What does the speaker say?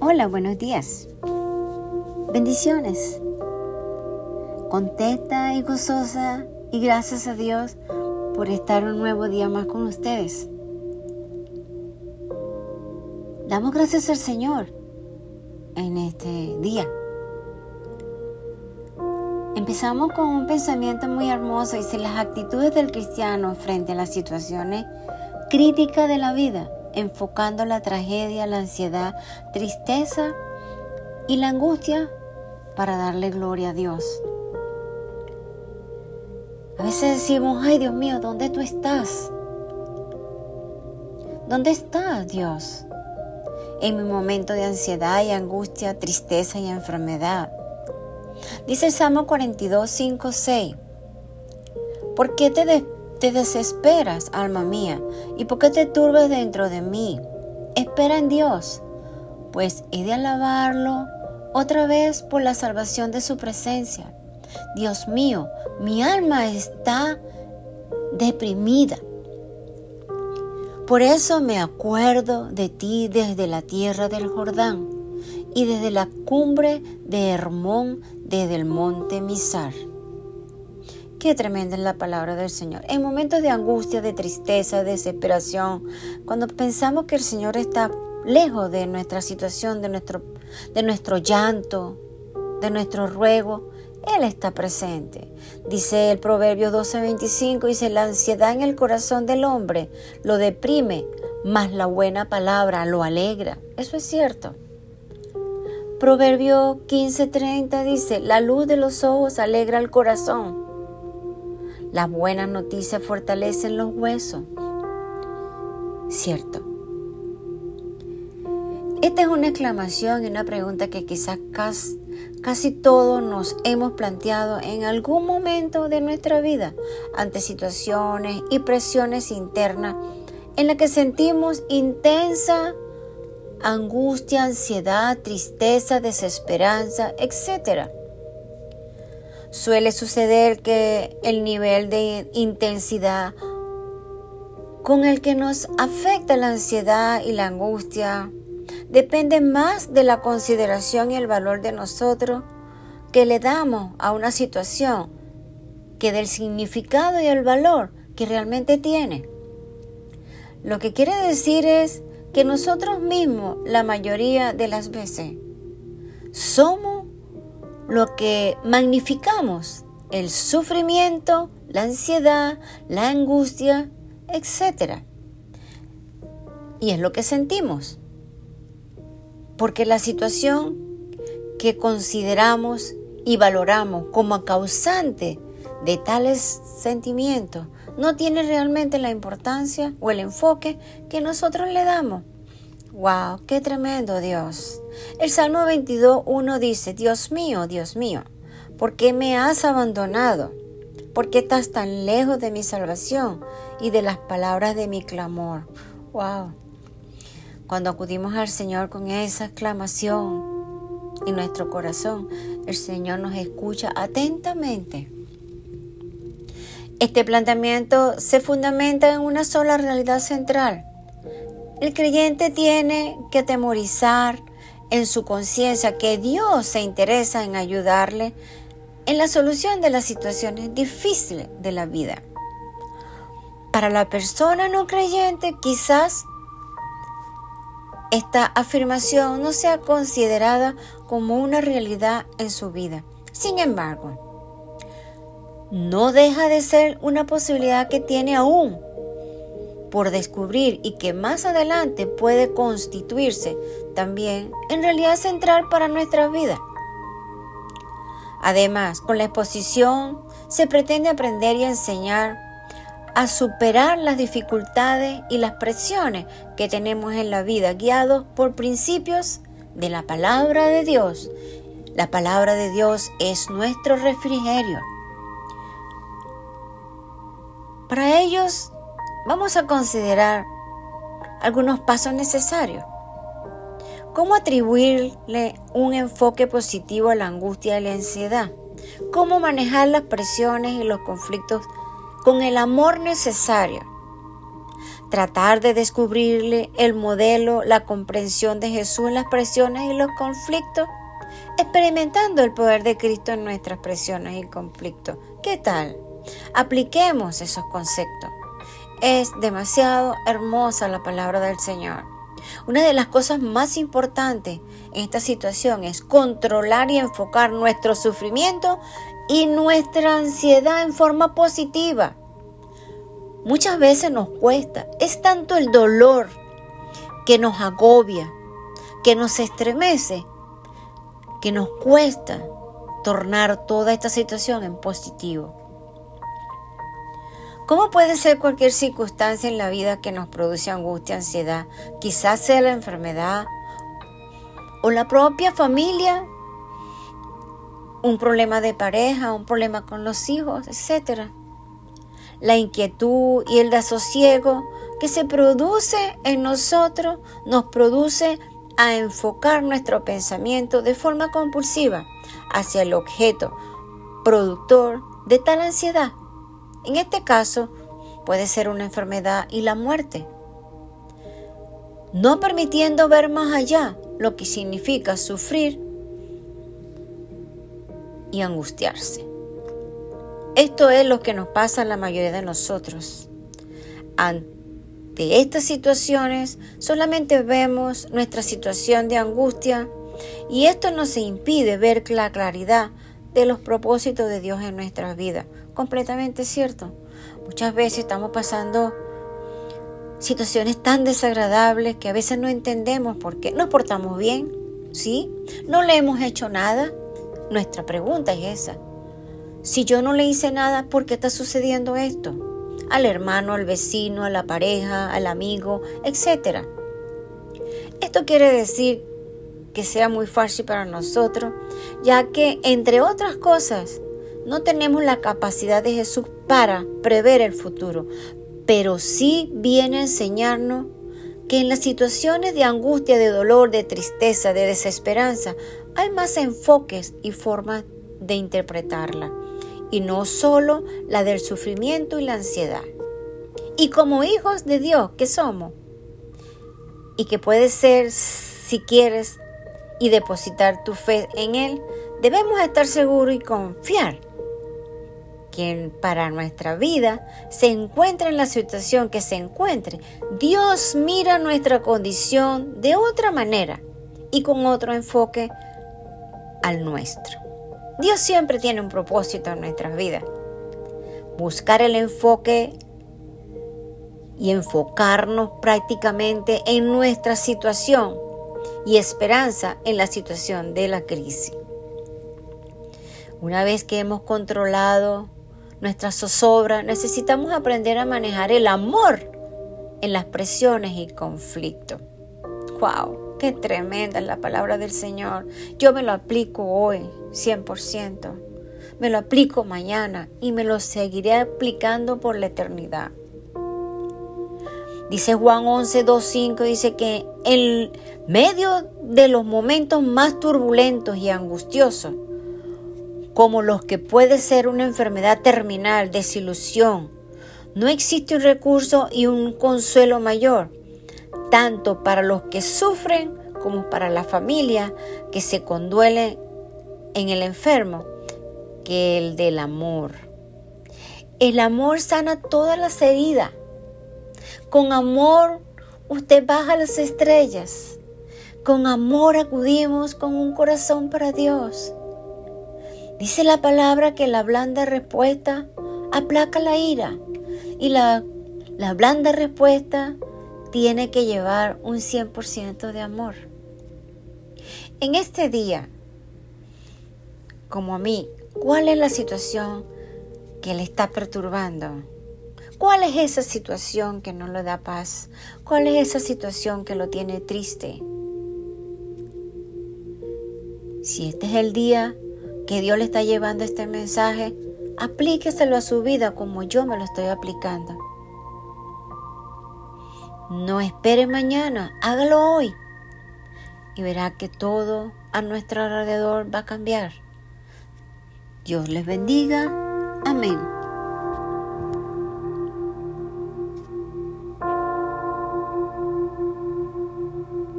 Hola, buenos días. Bendiciones. Contenta y gozosa y gracias a Dios por estar un nuevo día más con ustedes. Damos gracias al Señor en este día. Empezamos con un pensamiento muy hermoso y si las actitudes del cristiano frente a las situaciones críticas de la vida enfocando la tragedia, la ansiedad, tristeza y la angustia para darle gloria a Dios. A veces decimos, ay Dios mío, ¿dónde tú estás? ¿Dónde estás, Dios? En mi momento de ansiedad y angustia, tristeza y enfermedad. Dice el Salmo 42, 5, 6. ¿Por qué te, te desesperas, alma mía? ¿Y por qué te turbes dentro de mí? Espera en Dios, pues he de alabarlo otra vez por la salvación de su presencia. Dios mío, mi alma está deprimida. Por eso me acuerdo de ti desde la tierra del Jordán y desde la cumbre de Hermón, desde el monte Misar. Qué tremenda es la palabra del Señor. En momentos de angustia, de tristeza, de desesperación, cuando pensamos que el Señor está lejos de nuestra situación, de nuestro, de nuestro llanto, de nuestro ruego, Él está presente. Dice el Proverbio 12:25, dice, la ansiedad en el corazón del hombre lo deprime, mas la buena palabra lo alegra. Eso es cierto. Proverbio 15:30 dice, la luz de los ojos alegra el corazón las buenas noticias fortalecen los huesos. Cierto. Esta es una exclamación y una pregunta que quizás casi, todos nos hemos planteado en algún momento de nuestra vida ante situaciones y presiones internas en las que sentimos intensa angustia, ansiedad, tristeza, desesperanza, etc. Suele suceder que el nivel de intensidad con el que nos afecta la ansiedad y la angustia depende más de la consideración y el valor de nosotros que le damos a una situación que del significado y el valor que realmente tiene. Lo que quiere decir es que nosotros mismos, la mayoría de las veces, somos lo que magnificamos, el sufrimiento, la ansiedad, la angustia, etc. Y es lo que sentimos. Porque la situación que consideramos y valoramos como causante de tales sentimientos no tiene realmente la importancia o el enfoque que nosotros le damos. ¡Wow! ¡Qué tremendo Dios! El Salmo 22, 1 dice, Dios mío, Dios mío, ¿por qué me has abandonado? ¿Por qué estás tan lejos de mi salvación y de las palabras de mi clamor? ¡Wow! Cuando acudimos al Señor con esa exclamación en nuestro corazón, el Señor nos escucha atentamente. Este planteamiento se fundamenta en una sola realidad central el creyente tiene que temorizar en su conciencia que Dios se interesa en ayudarle en la solución de las situaciones difíciles de la vida. Para la persona no creyente quizás esta afirmación no sea considerada como una realidad en su vida. Sin embargo, no deja de ser una posibilidad que tiene aún por descubrir y que más adelante puede constituirse también en realidad central para nuestra vida. Además, con la exposición se pretende aprender y enseñar a superar las dificultades y las presiones que tenemos en la vida, guiados por principios de la palabra de Dios. La palabra de Dios es nuestro refrigerio. Para ellos vamos a considerar algunos pasos necesarios. ¿Cómo atribuirle un enfoque positivo a la angustia y la ansiedad? ¿Cómo manejar las presiones y los conflictos con el amor necesario? tratar de descubrirle el modelo, la comprensión de Jesús en las presiones y los conflictos, experimentando el poder de Cristo en nuestras presiones y conflictos. ¿Qué tal? Apliquemos esos conceptos. Es demasiado hermosa la palabra del Señor. Una de las cosas más importantes en esta situación es controlar y enfocar nuestro sufrimiento y nuestra ansiedad en forma positiva. Muchas veces nos cuesta, es tanto el dolor que nos agobia, que nos estremece, que nos cuesta tornar toda esta situación en positivo. ¿Cómo puede ser cualquier circunstancia en la vida que nos produce angustia, ansiedad? Quizás sea la enfermedad o la propia familia, un problema de pareja, un problema con los hijos, etc. La inquietud y el desasosiego que se produce en nosotros nos produce a enfocar nuestro pensamiento de forma compulsiva hacia el objeto productor de tal ansiedad en este caso, puede ser una enfermedad y la muerte. No permitiendo ver más allá lo que significa sufrir y angustiarse. Esto es lo que nos pasa a la mayoría de nosotros. Ante estas situaciones solamente vemos nuestra situación de angustia y esto nos impide ver la claridad de los propósitos de Dios en nuestras vidas. Completamente cierto. Muchas veces estamos pasando situaciones tan desagradables que a veces no entendemos por qué. Nos portamos bien, ¿sí? No le hemos hecho nada. Nuestra pregunta es esa. Si yo no le hice nada, ¿por qué está sucediendo esto? Al hermano, al vecino, a la pareja, al amigo, etc. Esto quiere decir que sea muy fácil para nosotros, ya que, entre otras cosas, no tenemos la capacidad de Jesús para prever el futuro, pero sí viene a enseñarnos que en las situaciones de angustia, de dolor, de tristeza, de desesperanza, hay más enfoques y formas de interpretarla, y no solo la del sufrimiento y la ansiedad. Y como hijos de Dios que somos, y que puede ser, si quieres, y depositar tu fe en Él, debemos estar seguros y confiar que para nuestra vida se encuentre en la situación que se encuentre, Dios mira nuestra condición de otra manera y con otro enfoque al nuestro. Dios siempre tiene un propósito en nuestras vidas. Buscar el enfoque y enfocarnos prácticamente en nuestra situación y esperanza en la situación de la crisis. Una vez que hemos controlado nuestra zozobra, necesitamos aprender a manejar el amor en las presiones y conflictos. ¡Wow! ¡Qué tremenda es la palabra del Señor! Yo me lo aplico hoy, 100%. Me lo aplico mañana y me lo seguiré aplicando por la eternidad. Dice Juan 11, 2, 5, dice que en medio de los momentos más turbulentos y angustiosos, como los que puede ser una enfermedad terminal, desilusión, no existe un recurso y un consuelo mayor, tanto para los que sufren como para la familia que se conduele en el enfermo, que el del amor. El amor sana todas las heridas con amor usted baja las estrellas. Con amor acudimos con un corazón para Dios. Dice la palabra que la blanda respuesta aplaca la ira y la, la blanda respuesta tiene que llevar un 100% de amor. En este día, como a mí, ¿cuál es la situación que le está perturbando? ¿Cuál es esa situación que no le da paz? ¿Cuál es esa situación que lo tiene triste? Si este es el día que Dios le está llevando este mensaje, aplíqueselo a su vida como yo me lo estoy aplicando. No espere mañana, hágalo hoy y verá que todo a nuestro alrededor va a cambiar. Dios les bendiga. Amén.